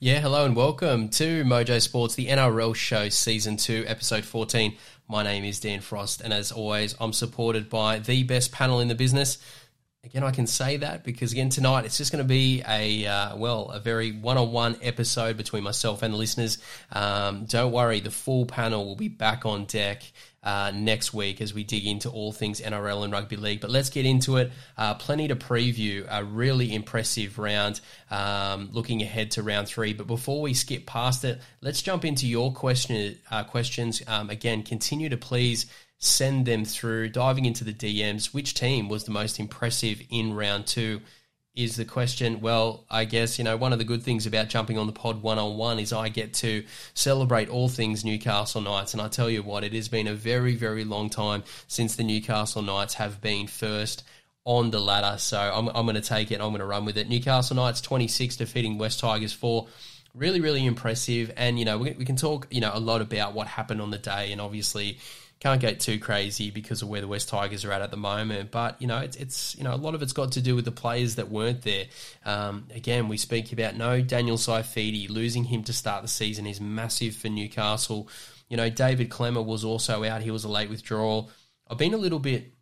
Yeah, hello and welcome to Mojo Sports, the NRL show, season two, episode 14. My name is Dan Frost, and as always, I'm supported by the best panel in the business. Again, I can say that because again tonight it's just going to be a uh, well a very one-on-one episode between myself and the listeners. Um, don't worry, the full panel will be back on deck uh, next week as we dig into all things NRL and rugby league. But let's get into it. Uh, plenty to preview. A really impressive round. Um, looking ahead to round three. But before we skip past it, let's jump into your question uh, questions. Um, again, continue to please send them through. Diving into the DMs, which team was the most impressive in round two? is the question. Well, I guess, you know, one of the good things about jumping on the pod one on one is I get to celebrate all things Newcastle Knights. And I tell you what, it has been a very, very long time since the Newcastle Knights have been first on the ladder. So I'm, I'm going to take it. I'm going to run with it. Newcastle Knights 26 defeating West Tigers 4 really, really impressive. And, you know, we, we, can talk, you know, a lot about what happened on the day. And obviously, can't get too crazy because of where the West Tigers are at at the moment. But you know, it's, it's you know a lot of it's got to do with the players that weren't there. Um, again, we speak about no Daniel Saifiti losing him to start the season is massive for Newcastle. You know, David Klemmer was also out; he was a late withdrawal. I've been a little bit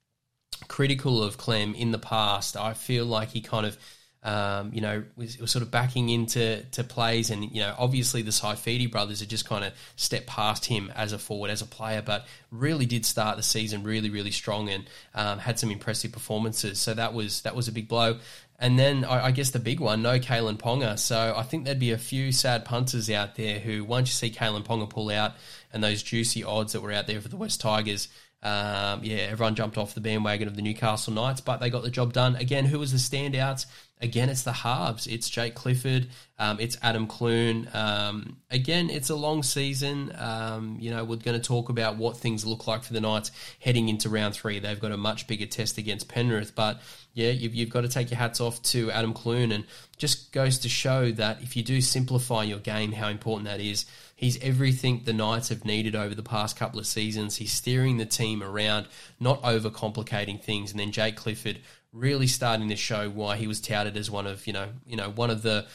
critical of Clem in the past. I feel like he kind of um, you know, was, was, sort of backing into to plays, and you know, obviously the Saifiti brothers had just kind of stepped past him as a forward, as a player, but really did start the season really, really strong and um, had some impressive performances. So that was that was a big blow. And then I, I guess the big one, no Kalyn Ponga. So I think there'd be a few sad punters out there who, once you see Kalyn Ponga pull out and those juicy odds that were out there for the West Tigers, um, yeah, everyone jumped off the bandwagon of the Newcastle Knights, but they got the job done. Again, who was the standouts? Again, it's the halves. It's Jake Clifford. Um, it's Adam Clune. Um, again, it's a long season. Um, you know, we're going to talk about what things look like for the Knights heading into round three. They've got a much bigger test against Penrith, but yeah, you've, you've got to take your hats off to Adam Clune, and just goes to show that if you do simplify your game, how important that is. He's everything the Knights have needed over the past couple of seasons. He's steering the team around, not overcomplicating things. And then Jake Clifford really starting to show why he was touted as one of you know you know one of the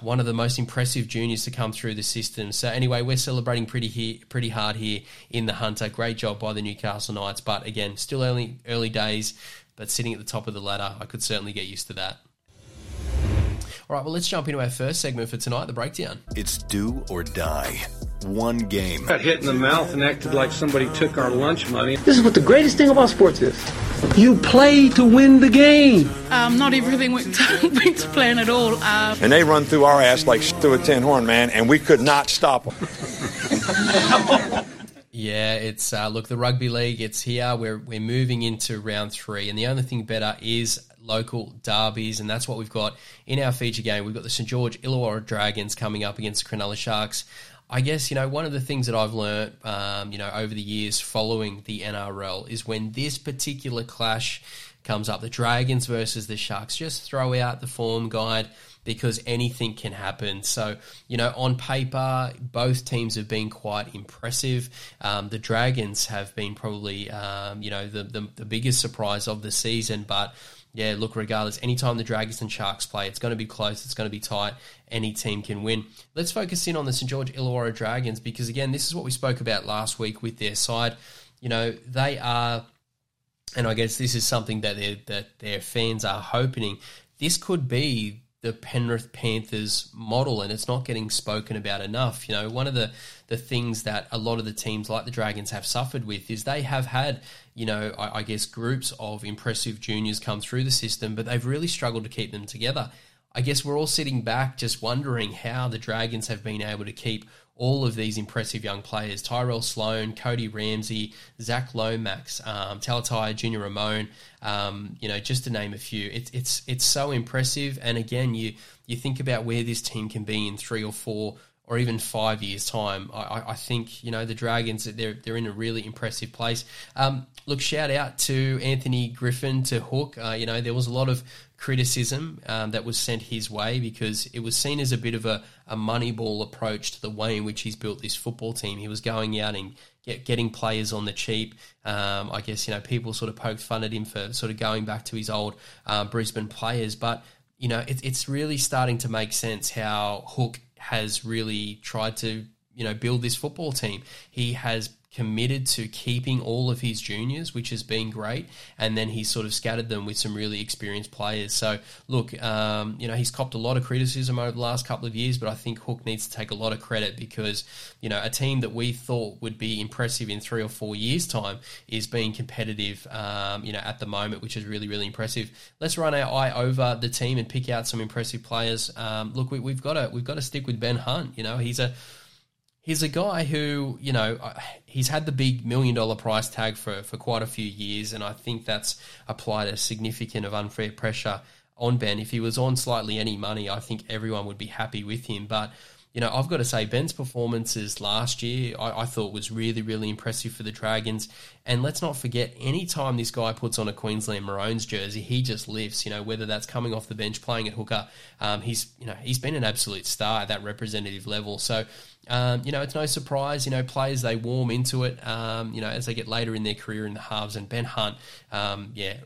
one of the most impressive juniors to come through the system. So anyway, we're celebrating pretty here, pretty hard here in the Hunter. Great job by the Newcastle Knights, but again, still early early days. But sitting at the top of the ladder, I could certainly get used to that. All right, well, let's jump into our first segment for tonight, the breakdown. It's do or die. One game. Got hit in the mouth and acted like somebody took our lunch money. This is what the greatest thing about sports is. You play to win the game. Um, not everything went to, went to plan at all. Um, and they run through our ass like through a tin horn, man, and we could not stop them. Yeah, it's uh, look the rugby league. It's here. We're we're moving into round three, and the only thing better is local derbies, and that's what we've got in our feature game. We've got the St George Illawarra Dragons coming up against the Cronulla Sharks. I guess you know one of the things that I've learned, um, you know, over the years following the NRL is when this particular clash comes up, the Dragons versus the Sharks. Just throw out the form guide because anything can happen. So, you know, on paper, both teams have been quite impressive. Um, the Dragons have been probably, um, you know, the, the, the biggest surprise of the season, but yeah, look, regardless, anytime the Dragons and Sharks play, it's going to be close, it's going to be tight. Any team can win. Let's focus in on the St. George Illawarra Dragons because, again, this is what we spoke about last week with their side. You know, they are, and I guess this is something that, that their fans are hoping. This could be the Penrith Panthers model, and it's not getting spoken about enough. You know, one of the the things that a lot of the teams like the Dragons have suffered with is they have had, you know, I, I guess groups of impressive juniors come through the system, but they've really struggled to keep them together. I guess we're all sitting back just wondering how the Dragons have been able to keep all of these impressive young players Tyrell Sloan, Cody Ramsey, Zach Lomax, um, Talatau Junior Amone, um, you know, just to name a few. It's, it's, it's so impressive. And again, you, you think about where this team can be in three or four or even five years' time, I, I think you know the Dragons they're they're in a really impressive place. Um, look, shout out to Anthony Griffin to Hook. Uh, you know there was a lot of criticism um, that was sent his way because it was seen as a bit of a, a moneyball approach to the way in which he's built this football team. He was going out and get, getting players on the cheap. Um, I guess you know people sort of poked fun at him for sort of going back to his old uh, Brisbane players, but you know it, it's really starting to make sense how Hook has really tried to you know build this football team. He has committed to keeping all of his juniors, which has been great, and then he sort of scattered them with some really experienced players. So, look, um, you know, he's copped a lot of criticism over the last couple of years, but I think Hook needs to take a lot of credit because, you know, a team that we thought would be impressive in three or four years' time is being competitive, um, you know, at the moment, which is really, really impressive. Let's run our eye over the team and pick out some impressive players. Um, look, we, we've got to we've got to stick with Ben Hunt. You know, he's a he's a guy who, you know, uh, he's had the big million dollar price tag for, for quite a few years, and I think that's applied a significant of unfair pressure on Ben. If he was on slightly any money, I think everyone would be happy with him. But you know, I've got to say, Ben's performances last year, I, I, thought was really, really impressive for the Dragons. And let's not forget, any time this guy puts on a Queensland Maroons jersey, he just lifts. You know, whether that's coming off the bench, playing at hooker, um, he's, you know, he's been an absolute star at that representative level. So, um, you know, it's no surprise. You know, players they warm into it. Um, you know, as they get later in their career in the halves, and Ben Hunt, um, yeah,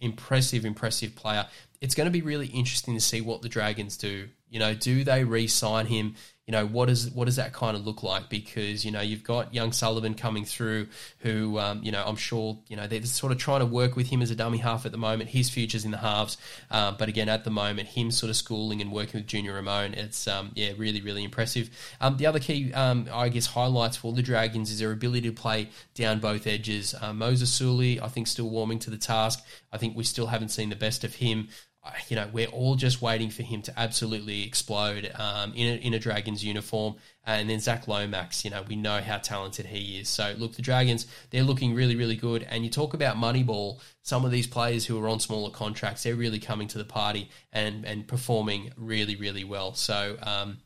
impressive, impressive player. It's going to be really interesting to see what the Dragons do you know, do they re-sign him? You know, what does what does that kind of look like? Because you know, you've got young Sullivan coming through, who um, you know, I'm sure you know they're sort of trying to work with him as a dummy half at the moment. His future's in the halves, um, but again, at the moment, him sort of schooling and working with Junior Amone, it's um, yeah, really really impressive. Um, the other key, um, I guess, highlights for the Dragons is their ability to play down both edges. Uh, Moses Suli, I think, still warming to the task. I think we still haven't seen the best of him you know, we're all just waiting for him to absolutely explode um, in, a, in a Dragons uniform. And then Zach Lomax, you know, we know how talented he is. So, look, the Dragons, they're looking really, really good. And you talk about Moneyball, some of these players who are on smaller contracts, they're really coming to the party and, and performing really, really well. So, um,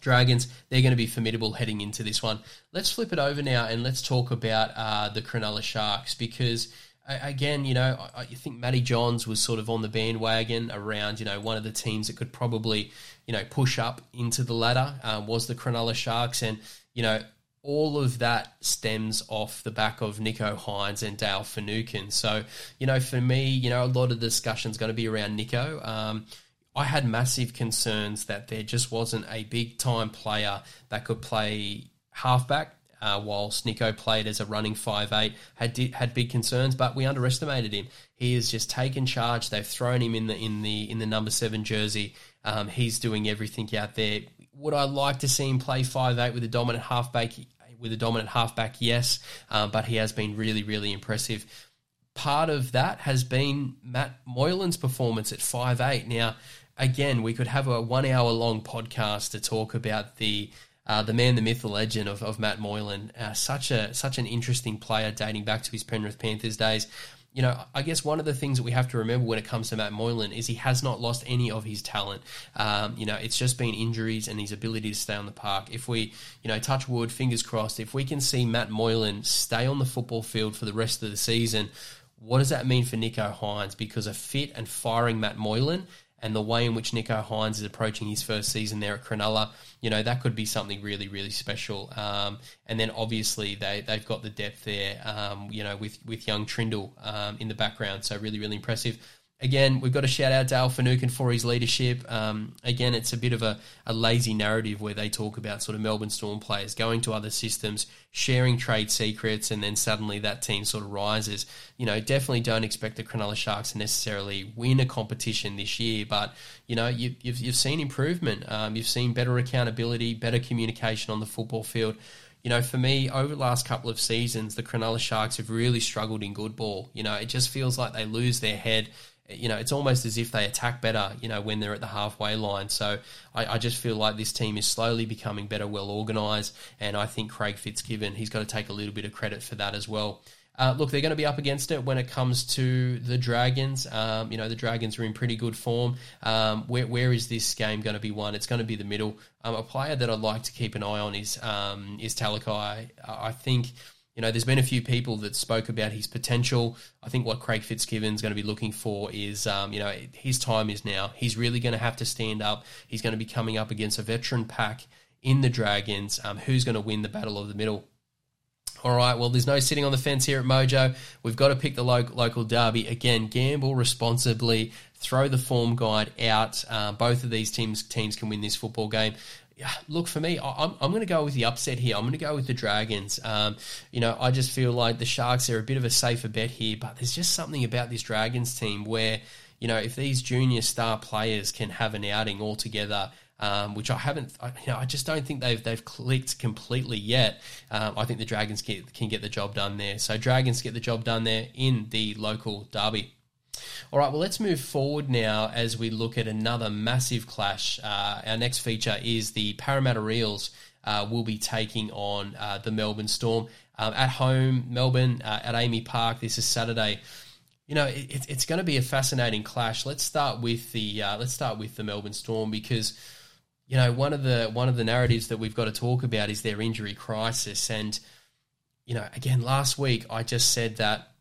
Dragons, they're going to be formidable heading into this one. Let's flip it over now and let's talk about uh, the Cronulla Sharks because – again, you know, I, I think Matty Johns was sort of on the bandwagon around, you know, one of the teams that could probably, you know, push up into the ladder um, was the Cronulla Sharks. And, you know, all of that stems off the back of Nicho Hynes and Dale Finucane. So, you know, for me, you know, a lot of the discussion is going to be around Nicho. Um, I had massive concerns that there just wasn't a big time player that could play halfback uh, whilst Nicho played as a running five eight, had had big concerns, but we underestimated him. He has just taken charge. They've thrown him in the in the in the number seven jersey. Um, he's doing everything out there. Would I like to see him play five eight with a dominant halfback? With a dominant halfback, yes, um, but he has been really, really impressive. Part of that has been Matt Moylan's performance at five eight. Now, again, we could have a one hour long podcast to talk about the uh, the man, the myth, the legend of, of Matt Moylan. Uh, such a such an interesting player dating back to his Penrith Panthers days. You know, I guess one of the things that we have to remember when it comes to Matt Moylan is he has not lost any of his talent. Um, you know, it's just been injuries and his ability to stay on the park. If we, you know, touch wood, fingers crossed, if we can see Matt Moylan stay on the football field for the rest of the season, what does that mean for Nicho Hynes? Because a fit and firing Matt Moylan and the way in which Nicho Hynes is approaching his first season there at Cronulla, you know, that could be something really, really special. Um, and then obviously they, they've got the depth there, um, you know, with, with young Trindall um, in the background. So really, really impressive again, we've got to shout out to Dale Finucane for his leadership. Um, again, it's a bit of a, a, lazy narrative where they talk about sort of Melbourne Storm players going to other systems, sharing trade secrets, and then suddenly that team sort of rises. You know, definitely don't expect the Cronulla Sharks to necessarily win a competition this year, but, you know, you, have you've, you've seen improvement. Um, you've seen better accountability, better communication on the football field you know, for me, over the last couple of seasons, the Cronulla Sharks have really struggled in good ball. You know, it just feels like they lose their head you know, it's almost as if they attack better, you know, when they're at the halfway line. So I, I just feel like this team is slowly becoming better, well organised, and I think Craig Fitzgibbon, he's got to take a little bit of credit for that as well. Uh, look, they're going to be up against it when it comes to the Dragons. Um, you know, the Dragons are in pretty good form. Um, where, where is this game going to be won? It's going to be the middle. Um, a player that I'd like to keep an eye on is um, is Talakai. I think you know, there's been a few people that spoke about his potential. I think what Craig Fitzgibbon's going to be looking for is, um, you know, his time is now. He's really going to have to stand up. He's going to be coming up against a veteran pack in the Dragons. Um, who's going to win the battle of the middle? All right, well, there's no sitting on the fence here at Mojo. We've got to pick the lo- local derby. Again, gamble responsibly, throw the form guide out. Uh, both of these teams teams can win this football game. Yeah, look for me. I'm, I'm going to go with the upset here. I'm going to go with the Dragons. Um, you know, I just feel like the Sharks are a bit of a safer bet here, but there's just something about this Dragons team where you know if these junior star players can have an outing all together um, which I haven't. I, you know, I just don't think they've they've clicked completely yet. Um, I think the Dragons get, can get the job done there. So Dragons get the job done there in the local derby. All right, well, let's move forward now as we look at another massive clash. Uh, our next feature is the Parramatta Eels uh, will be taking on uh, the Melbourne Storm um, at home, Melbourne uh, at AAMI Park. This is Saturday. You know, it, it's going to be a fascinating clash. Let's start with the uh, let's start with the Melbourne Storm because you know, one of the one of the narratives that we've got to talk about is their injury crisis. And you know, again, last week I just said that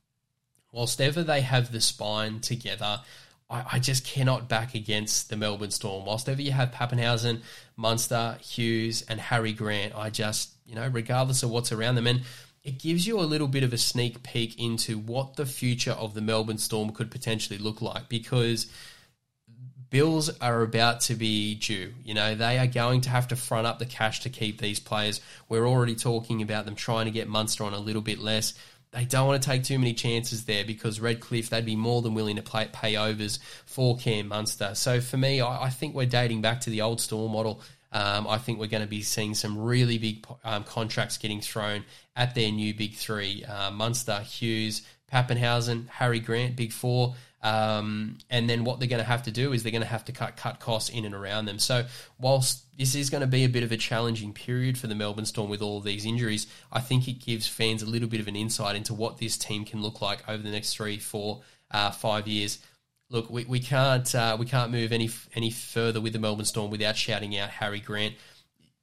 whilst ever they have the spine together, I, I just cannot back against the Melbourne Storm. Whilst ever you have Papenhuyzen, Munster, Hughes, and Harry Grant, I just you know, regardless of what's around them, and it gives you a little bit of a sneak peek into what the future of the Melbourne Storm could potentially look like because bills are about to be due. You know, they are going to have to front up the cash to keep these players. We're already talking about them trying to get Munster on a little bit less. They don't want to take too many chances there because Redcliffe, they'd be more than willing to pay, pay overs for Cam Munster. So for me, I, I think we're dating back to the old Storm model. Um, I think we're going to be seeing some really big um, contracts getting thrown at their new big three uh, Munster, Hughes, Papenhuyzen, Harry Grant, big four. Um, and then what they're going to have to do is they're going to have to cut cut costs in and around them. So whilst this is going to be a bit of a challenging period for the Melbourne Storm with all of these injuries, I think it gives fans a little bit of an insight into what this team can look like over the next three, four, uh, five years. Look, we, we can't uh, we can't move any any further with the Melbourne Storm without shouting out Harry Grant.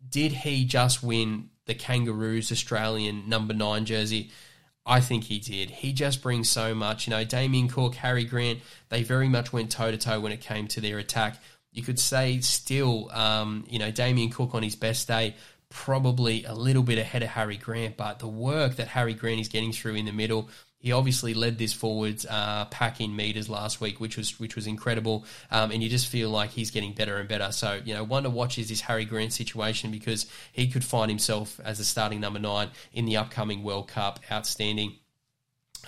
Did he just win the Kangaroos Australian number nine jersey? I think he did. He just brings so much. You know, Damien Cook, Harry Grant, they very much went toe to toe when it came to their attack. You could say still, um, you know, Damien Cook on his best day, probably a little bit ahead of Harry Grant, but the work that Harry Grant is getting through in the middle, he obviously led this forwards uh, pack in meters last week, which was which was incredible. Um, and you just feel like he's getting better and better. So you know, one to watch is this Harry Grant situation because he could find himself as a starting number nine in the upcoming World Cup. Outstanding.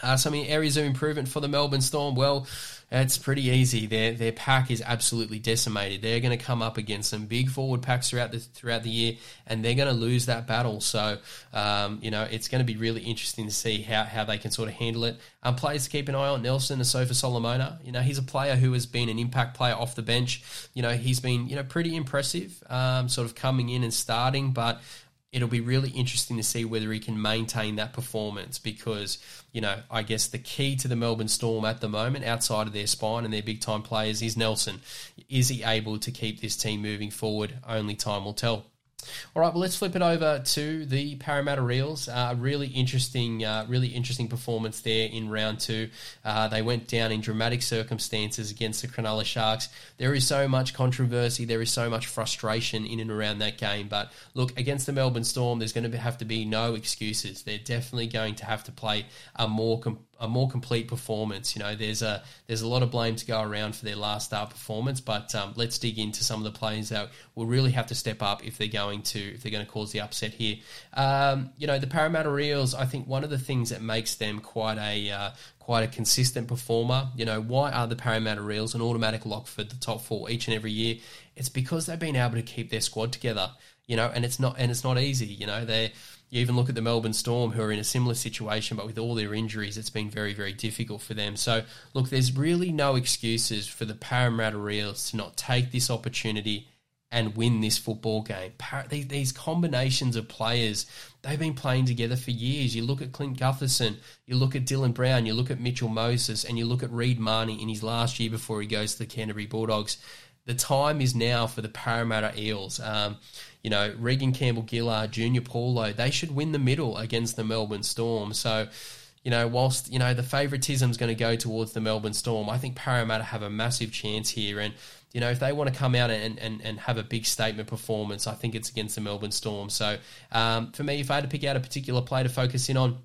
Uh, some areas of improvement for the Melbourne Storm. Well, it's pretty easy. Their their pack is absolutely decimated. They're going to come up against some big forward packs throughout the throughout the year, and they're going to lose that battle. So, um, you know, it's going to be really interesting to see how, how they can sort of handle it. Um, players to keep an eye on: Nelson Asofa Solomona. You know, he's a player who has been an impact player off the bench. You know, he's been you know pretty impressive, um, sort of coming in and starting, but it'll be really interesting to see whether he can maintain that performance because, you know, I guess the key to the Melbourne Storm at the moment, outside of their spine and their big time players, is Nelson. Is he able to keep this team moving forward? Only time will tell. All right, well, let's flip it over to the Parramatta Eels. Uh, really interesting, uh, really interesting performance there in round two. Uh, they went down in dramatic circumstances against the Cronulla Sharks. There is so much controversy, there is so much frustration in and around that game. But look, against the Melbourne Storm, there's going to have to be no excuses. They're definitely going to have to play a more a more complete performance. You know, there's a there's a lot of blame to go around for their last start performance, but um, let's dig into some of the players that will really have to step up if they're going to if they're going to cause the upset here. Um, you know, the Parramatta Eels. I think one of the things that makes them quite a uh, quite a consistent performer. You know, why are the Parramatta Eels an automatic lock for the top four each and every year? It's because they've been able to keep their squad together. You know, and it's not and it's not easy. You know, they you even look at the Melbourne Storm, who are in a similar situation, but with all their injuries, it's been very, very difficult for them. So, look, there's really no excuses for the Parramatta Eels to not take this opportunity and win this football game. These combinations of players, they've been playing together for years. You look at Clint Gutherson, you look at Dylan Brown, you look at Mitchell Moses, and you look at Reed Mahoney in his last year before he goes to the Canterbury Bulldogs. The time is now for the Parramatta Eels. Um, you know, Regan Campbell Gillard, Junior Paulo, they should win the middle against the Melbourne Storm. So, you know, whilst, you know, the favouritism is going to go towards the Melbourne Storm, I think Parramatta have a massive chance here. And, you know, if they want to come out and, and, and have a big statement performance, I think it's against the Melbourne Storm. So um, for me, if I had to pick out a particular play to focus in on,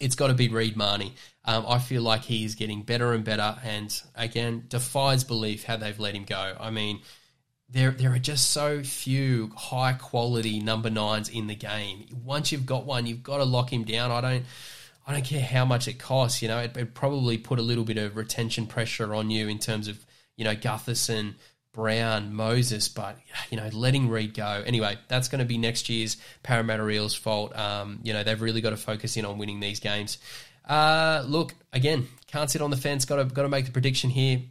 it's got to be Reed Mahoney. Um, I feel like he is getting better and better, and again, defies belief how they've let him go. I mean, there there are just so few high quality number nines in the game. Once you've got one, you've got to lock him down. I don't I don't care how much it costs. You know, it, it probably put a little bit of retention pressure on you in terms of you know, Gutherson, Brown, Moses, but you know, letting Reed go. Anyway, that's going to be next year's Parramatta Eels' fault. Um, you know, they've really got to focus in on winning these games. Uh, look, again, can't sit on the fence. Got to got to make the prediction here.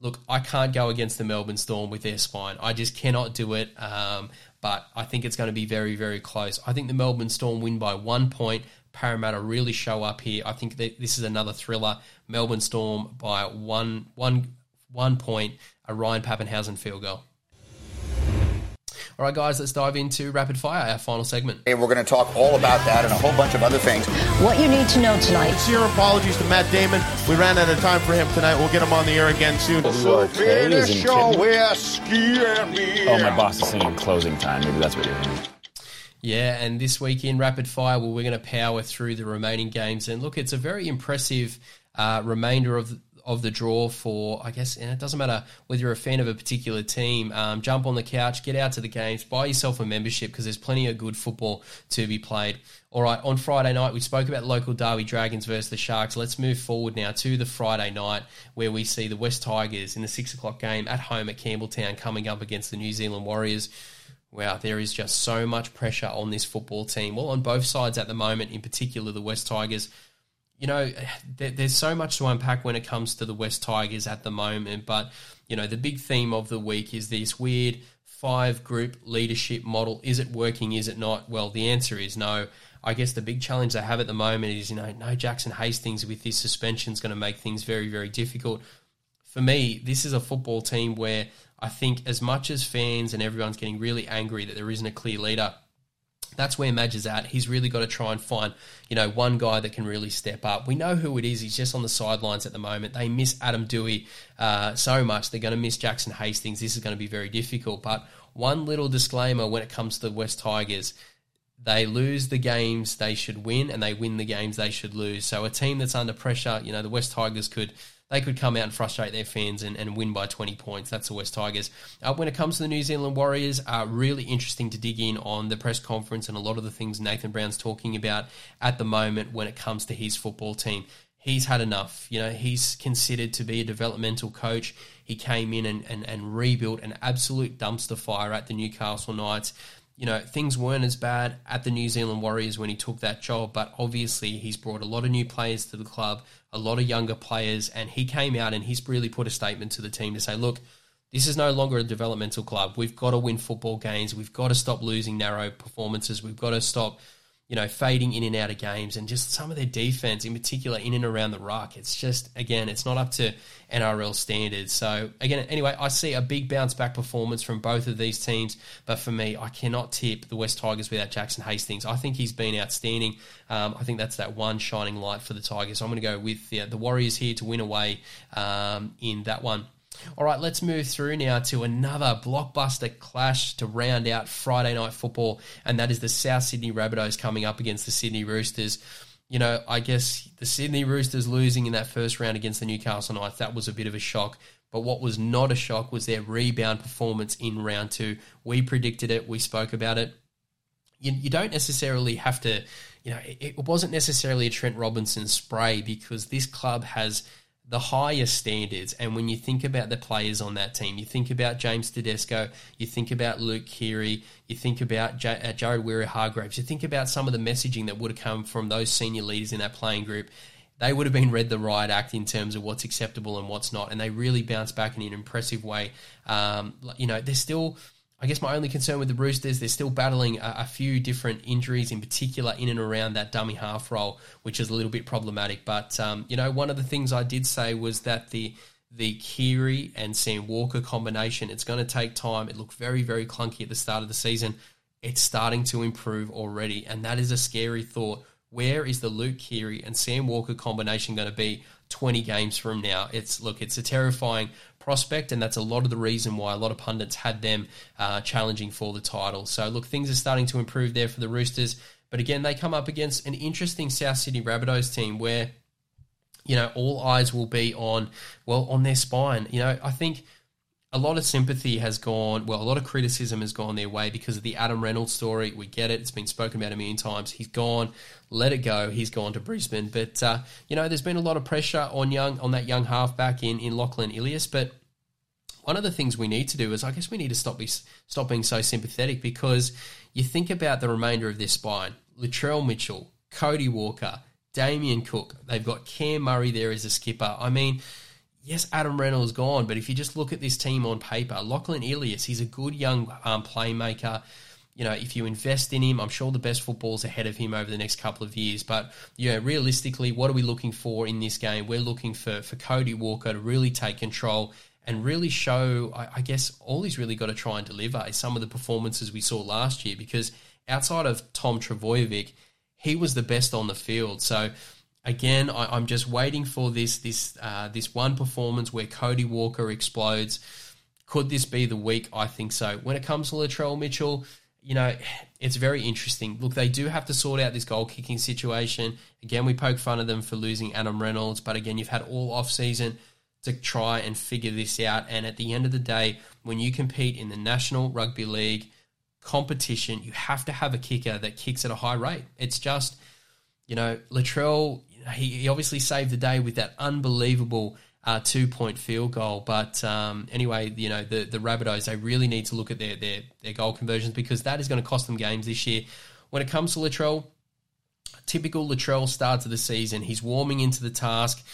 Look, I can't go against the Melbourne Storm with their spine. I just cannot do it. Um, but I think it's going to be very, very close. I think the Melbourne Storm win by one point. Parramatta really show up here. I think this is another thriller. Melbourne Storm by one, one one point, a Ryan Papenhuyzen field goal. All right, guys, let's dive into rapid fire, our final segment. Hey, we're going to talk all about that and a whole bunch of other things. What you need to know tonight. Sincere apologies to Matt Damon. We ran out of time for him tonight. We'll get him on the air again soon. So finish Oh, my boss is singing closing time. Maybe that's what you're hearing. Yeah, and this week in Rapid Fire, well, we're going to power through the remaining games. And look, it's a very impressive uh, remainder of of the draw for, I guess, and it doesn't matter whether you're a fan of a particular team, um, jump on the couch, get out to the games, buy yourself a membership because there's plenty of good football to be played. All right, on Friday night, we spoke about local Derby Dragons versus the Sharks. Let's move forward now to the Friday night where we see the West Tigers in the six o'clock game at home at Campbelltown coming up against the New Zealand Warriors. Wow, there is just so much pressure on this football team. Well, on both sides at the moment, in particular the West Tigers you know, there, there's so much to unpack when it comes to the West Tigers at the moment. But, you know, the big theme of the week is this weird five group leadership model. Is it working? Is it not? Well, the answer is no. I guess the big challenge they have at the moment is, you know, no Jackson Hastings with this suspension is going to make things very, very difficult. For me, this is a football team where I think as much as fans and everyone's getting really angry that there isn't a clear leader – that's where Madge is at. He's really got to try and find, you know, one guy that can really step up. We know who it is. He's just on the sidelines at the moment. They miss Adam Doueihi uh, so much. They're going to miss Jackson Hastings. This is going to be very difficult. But one little disclaimer when it comes to the West Tigers. They lose the games they should win, and they win the games they should lose. So a team that's under pressure, you know, the West Tigers could – they could come out and frustrate their fans and, and win by 20 points. That's the West Tigers. Uh, when it comes to the New Zealand Warriors, uh, really interesting to dig in on the press conference and a lot of the things Nathan Brown's talking about at the moment when it comes to his football team. He's had enough. You know, he's considered to be a developmental coach. He came in and, and, and rebuilt an absolute dumpster fire at the Newcastle Knights you know, things weren't as bad at the New Zealand Warriors when he took that job, but obviously he's brought a lot of new players to the club, a lot of younger players, and he came out and he's really put a statement to the team to say, look, this is no longer a developmental club. We've got to win football games. We've got to stop losing narrow performances. We've got to stop you know, fading in and out of games and just some of their defense, in particular, in and around the ruck. It's just, again, it's not up to NRL standards. So, again, anyway, I see a big bounce back performance from both of these teams. But for me, I cannot tip the West Tigers without Jackson Hastings. I think he's been outstanding. Um, I think that's that one shining light for the Tigers. So I'm going to go with the, the Warriors here to win away um, in that one. All right, let's move through now to another blockbuster clash to round out Friday night football, and that is the South Sydney Rabbitohs coming up against the Sydney Roosters. You know, I guess the Sydney Roosters losing in that first round against the Newcastle Knights, that was a bit of a shock. But what was not a shock was their rebound performance in round two. We predicted it, we spoke about it. You, you don't necessarily have to, you know, it, it wasn't necessarily a Trent Robinson spray because this club has the highest standards. And when you think about the players on that team, you think about James Tedesco, you think about Luke Keary, you think about J- uh, Jared Waerea Hargreaves, you think about some of the messaging that would have come from those senior leaders in that playing group. they would have been read the riot act in terms of what's acceptable and what's not, and they really bounced back in an impressive way. Um, you know, they're still. I guess my only concern with the Roosters, they're still battling a, a, few different injuries, in particular in and around that dummy half role, which is a little bit problematic. But um, you know, one of the things I did say was that the the Keary and Sam Walker combination, it's going to take time. It looked very, very clunky at the start of the season. It's starting to improve already, and that is a scary thought where is the Luke Keary and Sam Walker combination going to be 20 games from now? It's look, it's a terrifying prospect, and that's a lot of the reason why a lot of pundits had them uh, challenging for the title. So look, things are starting to improve there for the Roosters, but again, they come up against an interesting South Sydney Rabbitohs team where you know all eyes will be on well on their spine. You know, I think a lot of sympathy has gone, well, a lot of criticism has gone their way because of the Adam Reynolds story. We get it. It's been spoken about a million times. He's gone. Let it go. He's gone to Brisbane. But, uh, you know, there's been a lot of pressure on young on that young halfback in, in Lachlan Ilias. But one of the things we need to do is I guess we need to stop, be, stop being so sympathetic because you think about the remainder of this spine. Latrell Mitchell, Cody Walker, Damien Cook. They've got Cam Murray there as a skipper. I mean yes, Adam Reynolds gone, but if you just look at this team on paper, Lachlan Ilias, he's a good young um, playmaker. You know, if you invest in him, I'm sure the best football's ahead of him over the next couple of years. But know, realistically, what are we looking for in this game? We're looking for for Cody Walker to really take control and really show. I, I guess all he's really got to try and deliver is some of the performances we saw last year. Because outside of Tom Trbojevic, he was the best on the field. So again, I, am just waiting for this this uh, this one performance where Cody Walker explodes. Could this be the week? I think so. When it comes to Latrell Mitchell, you know, it's very interesting. Look, they do have to sort out this goal kicking situation. Again, we poke fun of them for losing Adam Reynolds, but again, you've had all off season to try and figure this out. And at the end of the day, when you compete in the National Rugby League competition, you have to have a kicker that kicks at a high rate. It's just, you know, Latrell he, he obviously saved the day with that unbelievable uh, two point field goal. But um, anyway, you know the the Rabbitohs they really need to look at their their their goal conversions because that is going to cost them games this year. When it comes to Latrell, typical Latrell starts of the season, he's warming into the task.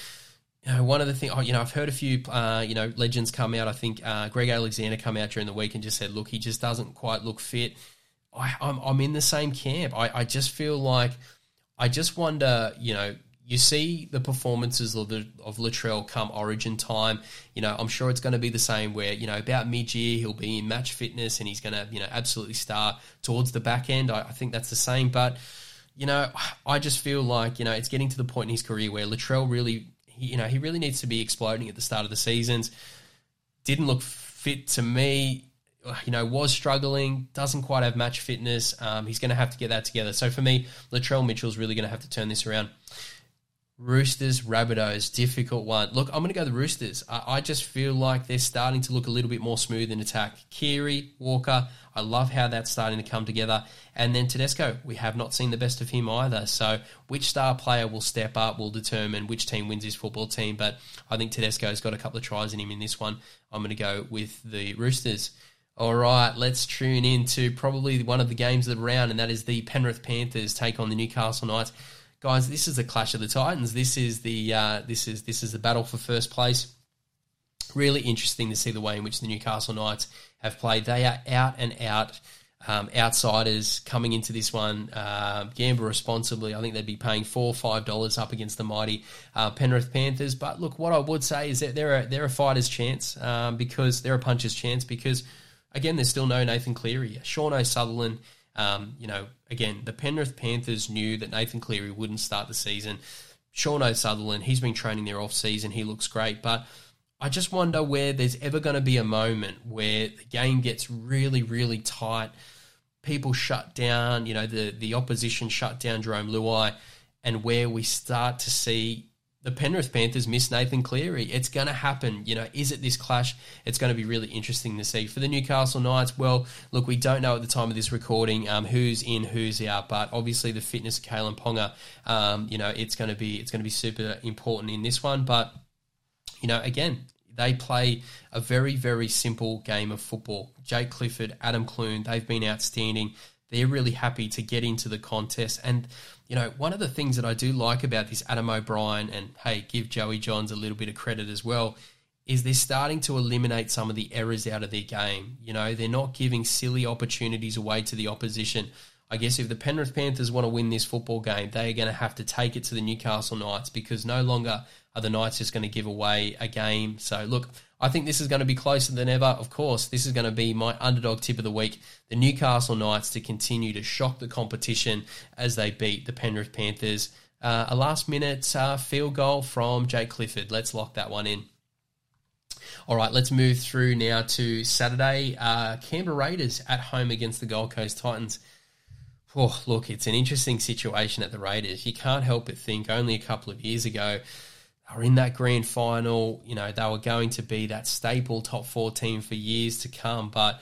You know, one of the things, oh, you know, I've heard a few, uh, you know, legends come out. I think uh, Greg Alexander come out during the week and just said, look, he just doesn't quite look fit. I, I'm, I'm in the same camp. I, I just feel like, I just wonder, you know, you see the performances of the of Latrell come Origin time. You know, I'm sure it's going to be the same. Where you know about mid year he'll be in match fitness and he's going to you know absolutely start towards the back end. I, I, think that's the same. But you know, I just feel like you know it's getting to the point in his career where Latrell really, he, you know, he really needs to be exploding at the start of the seasons. Didn't look fit to me. You know, was struggling, doesn't quite have match fitness. Um, he's going to have to get that together. So for me, Latrell Mitchell's really going to have to turn this around. Roosters, Rabbitohs, difficult one. Look, I'm going to go the Roosters. I, I, just feel like they're starting to look a little bit more smooth in attack. Keary, Walker, I love how that's starting to come together. And then Tedesco, we have not seen the best of him either. So, which star player will step up will determine which team wins this football team. But I think Tedesco's got a couple of tries in him in this one. I'm going to go with the Roosters. All right, let's tune in to probably one of the games of the round, and that is the Penrith Panthers take on the Newcastle Knights guys, this is the clash of the titans. This is the uh, this is this is the battle for first place. Really interesting to see the way in which the Newcastle Knights have played. They are out and out um, outsiders coming into this one. Uh, gamble responsibly. I think they'd be paying four or five dollars up against the mighty uh, Penrith Panthers. But look, what I would say is that they're a, they're a fighter's chance um, because they're a puncher's chance because again, there's still no Nathan Cleary. Sean O'Sullivan um, you know, again, the Penrith Panthers knew that Nathan Cleary wouldn't start the season. Sean O'Sullivan, he's been training there off season. He looks great, but I just wonder where there's ever going to be a moment where the game gets really, really tight. People shut down, you know, the, the opposition shut down Jarome Luai, and where we start to see the Penrith Panthers miss Nathan Cleary. It's going to happen. You know, is it this clash? It's going to be really interesting to see. For the Newcastle Knights, well, look, we don't know at the time of this recording um, who's in, who's out, but obviously the fitness of Kalyn Ponga, um, you know, it's going to be it's going to be super important in this one. But you know, again, they play a very, very simple game of football. Jake Clifford, Adam Clune, they've been outstanding. They're really happy to get into the contest. And, you know, one of the things that I do like about this Adam O'Brien, and hey, give Joey Johns a little bit of credit as well, is they're starting to eliminate some of the errors out of their game. You know, they're not giving silly opportunities away to the opposition. I guess if the Penrith Panthers want to win this football game, they are going to have to take it to the Newcastle Knights because no longer are the Knights just going to give away a game. So, look, I think this is going to be closer than ever. Of course, this is going to be my underdog tip of the week. The Newcastle Knights to continue to shock the competition as they beat the Penrith Panthers. Uh, a last minute uh, field goal from Jake Clifford. Let's lock that one in. All right, let's move through now to Saturday. Uh, Canberra Raiders at home against the Gold Coast Titans. Oh, look, it's an interesting situation at the Raiders. You can't help but think only a couple of years ago, were in that grand final. You know, they were going to be that staple top four team for years to come. But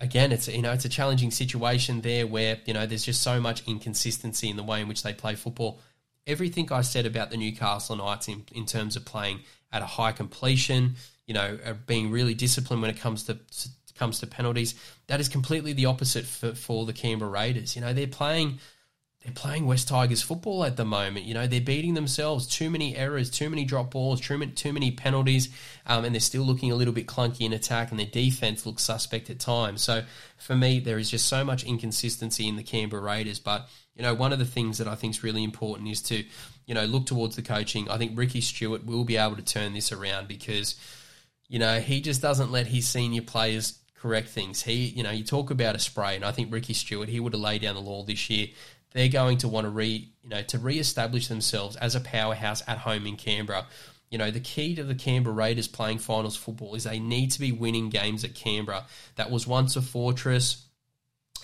again, it's you know it's a challenging situation there where you know there's just so much inconsistency in the way in which they play football. Everything I said about the Newcastle Knights in, in terms of playing at a high completion, you know, uh, being really disciplined when it comes to comes to penalties, that is completely the opposite for, for the Canberra Raiders. You know, they're playing they're playing West Tigers football at the moment. You know, they're beating themselves. Too many errors, too many drop balls, too many, too many penalties, um, and they're still looking a little bit clunky in attack, and their defense looks suspect at times. So for me, there is just so much inconsistency in the Canberra Raiders. But you know, one of the things that I think is really important is to, you know, look towards the coaching. I think Ricky Stuart will be able to turn this around because, you know, he just doesn't let his senior players correct things. He, you know, you talk about a spray, and I think Ricky Stuart, he would have laid down the law this year they're going to want to re you know to re-establish themselves as a powerhouse at home in Canberra. You know, the key to the Canberra Raiders playing finals football is they need to be winning games at Canberra. That was once a fortress.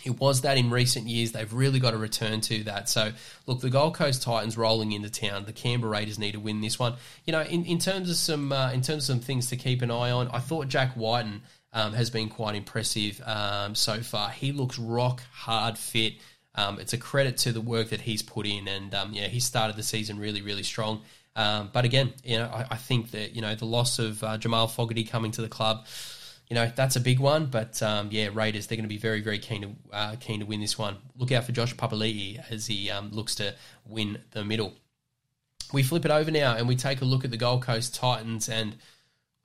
It was that in recent years. They've really got to return to that. So, look, the Gold Coast Titans rolling into town. The Canberra Raiders need to win this one. You know, in, in terms of some uh, in terms of some things to keep an eye on, I thought Jack Wighton um, has been quite impressive um, so far. He looks rock hard fit. Um, it's a credit to the work that he's put in, and um, yeah, he started the season really, really strong. Um, but again, you know, I, I, think that you know the loss of uh, Jamal Fogarty coming to the club, you know, that's a big one. But um, yeah, Raiders they're going to be very, very keen to uh, keen to win this one. Look out for Josh Papali'i as he um, looks to win the middle. We flip it over now and we take a look at the Gold Coast Titans and.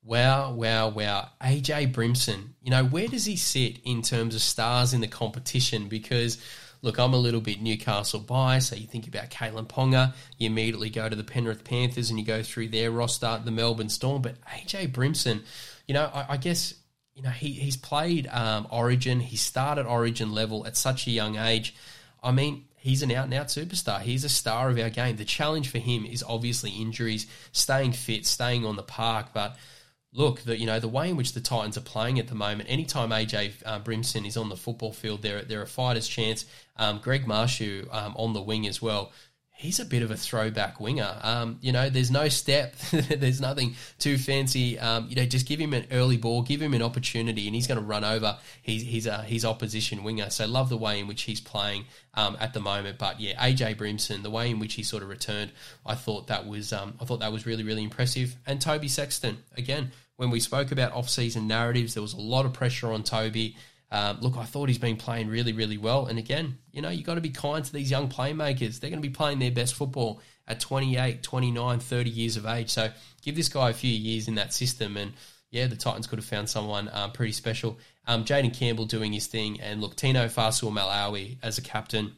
Wow, wow, wow. AJ Brimson, you know, where does he sit in terms of stars in the competition? Because look, I'm a little bit Newcastle biased. So you think about Kalyn Ponga, you immediately go to the Penrith Panthers and you go through their roster, the Melbourne Storm. But AJ Brimson, you know, I, I guess you know he he's played um, Origin. He started Origin level at such a young age. I mean, he's an out and out superstar. He's a star of our game. The challenge for him is obviously injuries, staying fit, staying on the park, but look, the, you know, the way in which the Titans are playing at the moment, anytime AJ uh, Brimson is on the football field, they're, they're a fighter's chance. Um, Greg Marzhew um, on the wing as well. He's a bit of a throwback winger. Um, you know, there's no step, there's nothing too fancy. Um, you know, just give him an early ball, give him an opportunity, and he's going to run over his his, uh, his opposition winger. So love the way in which he's playing um, at the moment. But yeah, AJ Brimson, the way in which he sort of returned, I thought that was um, I thought that was really really impressive. And Toby Sexton again when we spoke about off-season narratives, there was a lot of pressure on Toby. Um, look, I thought he's been playing really, really well. And again, you know, you got to be kind to these young playmakers. They're going to be playing their best football at 28, 29, 30 years of age. So give this guy a few years in that system. And yeah, the Titans could have found someone um, pretty special. Um, Jayden Campbell doing his thing. And look, Tino Fa'asuamaleaui as a captain.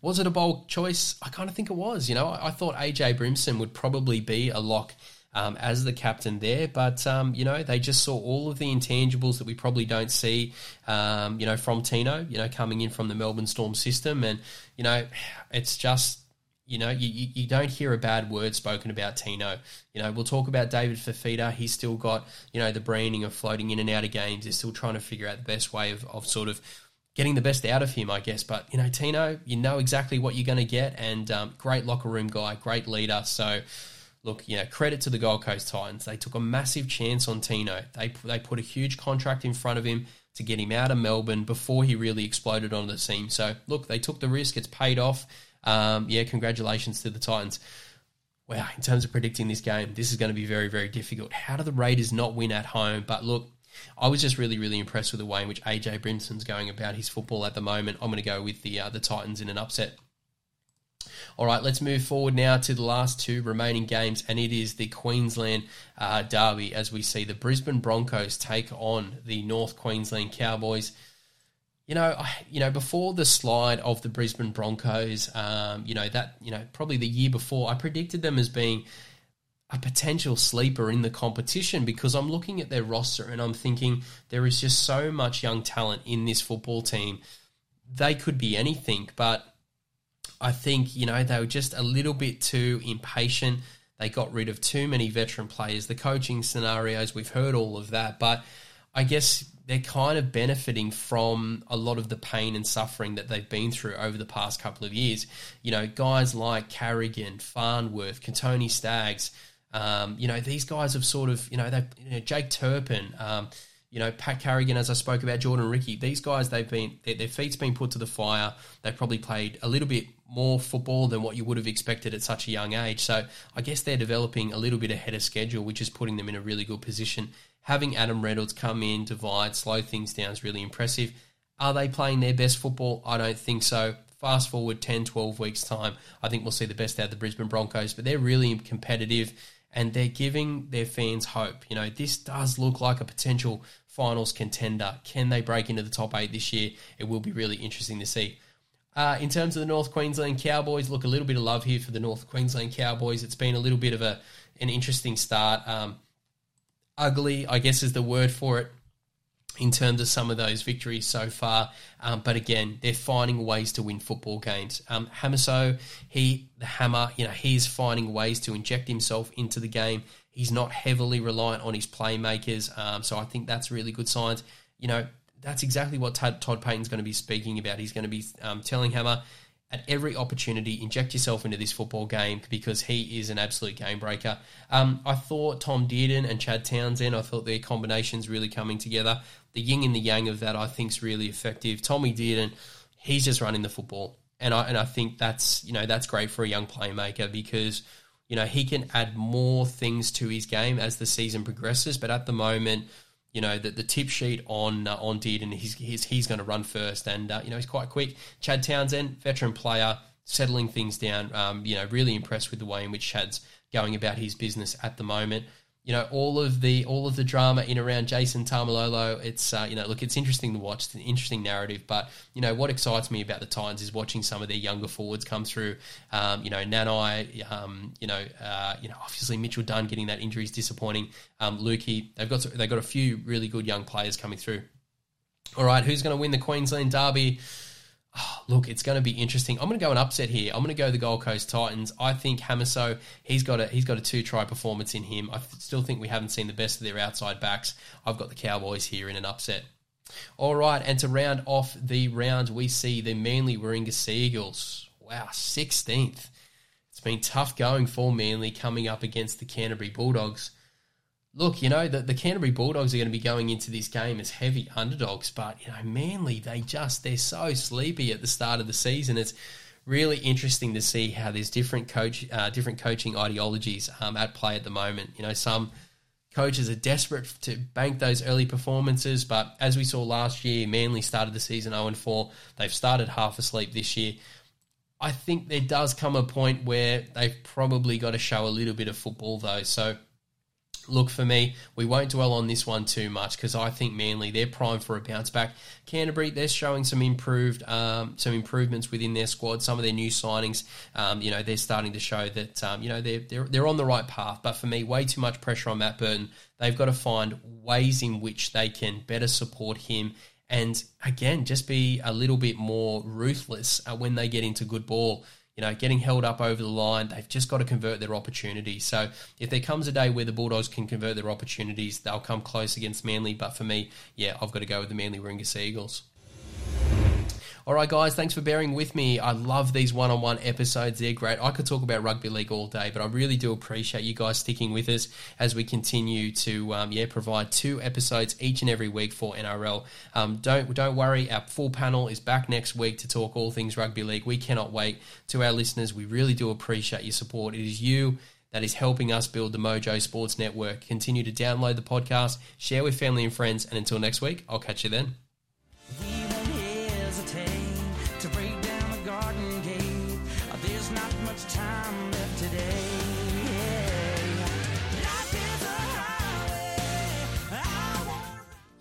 Was it a bold choice? I kind of think it was. You know, I, I thought AJ Brimson would probably be a lock um, as the captain there. But, um, you know, they just saw all of the intangibles that we probably don't see, um, you know, from Tino, you know, coming in from the Melbourne Storm system. And, you know, it's just, you know, you, you don't hear a bad word spoken about Tino. You know, we'll talk about David Fifita. He's still got, you know, the branding of floating in and out of games. They're still trying to figure out the best way of, of sort of getting the best out of him, I guess. But, you know, Tino, you know exactly what you're going to get. And um, great locker room guy, great leader. So, look, you know, credit to the Gold Coast Titans. They took a massive chance on Tino. They they put a huge contract in front of him to get him out of Melbourne before he really exploded on the scene. So look, they took the risk. It's paid off. Um, yeah, congratulations to the Titans. Wow, in terms of predicting this game, this is going to be very very difficult. How do the Raiders not win at home? But look. I was just really, really impressed with the way in which AJ Brimson's going about his football at the moment. I'm going to go with the uh, the Titans in an upset. All right, let's move forward now to the last two remaining games, and it is the Queensland uh, Derby as we see the Brisbane Broncos take on the North Queensland Cowboys. You know, I, you know, before the slide of the Brisbane Broncos, um, you know that you know probably the year before, I predicted them as being a potential sleeper in the competition because I'm looking at their roster and I'm thinking there is just so much young talent in this football team. They could be anything, but I think, you know, they were just a little bit too impatient. They got rid of too many veteran players. The coaching scenarios, we've heard all of that, but I guess they're kind of benefiting from a lot of the pain and suffering that they've been through over the past couple of years. You know, guys like Carrigan, Farnworth, Kotoni Staggs, um, you know, these guys have sort of, you know, they you know, Jake Turpin, um, you know, Pat Carrigan, as I spoke about, Jordan Riki, These guys, they've been their, their feet's been put to the fire. They've probably played a little bit more football than what you would have expected at such a young age. So I guess they're developing a little bit ahead of schedule, which is putting them in a really good position. Having Adam Reynolds come in, divide, slow things down is really impressive. Are they playing their best football? I don't think so. Fast forward 10, 12 weeks' time, I think we'll see the best out of the Brisbane Broncos, but they're really competitive and they're giving their fans hope. You know, this does look like a potential finals contender. Can they break into the top eight this year? It will be really interesting to see. Uh, in terms of the North Queensland Cowboys, look a little bit of love here for the North Queensland Cowboys. It's been a little bit of a an interesting start. Um, ugly, I guess, is the word for it in terms of some of those victories so far. Um, but again, they're finding ways to win football games. Um, Hamiso, he, the hammer, you know, he's finding ways to inject himself into the game. He's not heavily reliant on his playmakers. Um, so I think that's really good signs. You know, that's exactly what Todd, Payten's going to be speaking about. He's going to be um, telling Hammer, at every opportunity, inject yourself into this football game because he is an absolute game breaker. Um, I thought Tom Dearden and Chad Townsend, I thought their combinations really coming together. The yin and the yang of that, I think, is really effective. Tommy Dearden, he's just running the football, and I and I think that's you know that's great for a young playmaker because you know he can add more things to his game as the season progresses. But at the moment, you know, the, the tip sheet on uh, on Did, and he's he's, he's going to run first, and uh, you know he's quite quick. Chad Townsend, veteran player, settling things down. Um, you know, really impressed with the way in which Chad's going about his business at the moment you know all of the all of the drama in around Jason Taumalolo. It's uh, you know look, it's interesting to watch. It's an interesting narrative, but you know what excites me about the Titans is watching some of their younger forwards come through. Um, you know Nanai, um, you know uh, you know obviously Mitchell Dunn getting that injury is disappointing. Um, Luki, they've got they've got a few really good young players coming through. All right, who's going to win the Queensland Derby? Look, it's going to be interesting. I'm going to go an upset here. I'm going to go the Gold Coast Titans. I think Hamiso, he's got a he's got a two try performance in him. I still think we haven't seen the best of their outside backs. I've got the Cowboys here in an upset. All right, and to round off the round, we see the Manly Warringah Sea Eagles. Wow, 16th. It's been tough going for Manly coming up against the Canterbury Bulldogs look, you know, the, the Canterbury Bulldogs are going to be going into this game as heavy underdogs, but, you know, Manly, they just, they're so sleepy at the start of the season. It's really interesting to see how there's different coach, uh, different coaching ideologies um, at play at the moment. You know, some coaches are desperate to bank those early performances, but as we saw last year, Manly started the season 0 4. They've started half asleep this year. I think there does come a point where they've probably got to show a little bit of football, though. So Look, for me, we won't dwell on this one too much because I think Manly they're primed for a bounce back. Canterbury they're showing some improved um, some improvements within their squad. Some of their new signings, um, you know, they're starting to show that um, you know they're, they're they're on the right path. But for me, way too much pressure on Matt Burton. They've got to find ways in which they can better support him and again just be a little bit more ruthless uh, when they get into good ball you know, getting held up over the line. They've just got to convert their opportunities. So if there comes a day where the Bulldogs can convert their opportunities, they'll come close against Manly. But for me, yeah, I've got to go with the Manly Warringah Eagles. All right, guys, thanks for bearing with me. I love these one on one episodes. They're great. I could talk about rugby league all day, but I really do appreciate you guys sticking with us as we continue to um, yeah provide two episodes each and every week for NRL. Um, don't don't worry, our full panel is back next week to talk all things rugby league. We cannot wait. To our listeners, we really do appreciate your support. It is you that is helping us build the Mojo Sports Network. Continue to download the podcast, share with family and friends, and until next week, I'll catch you then.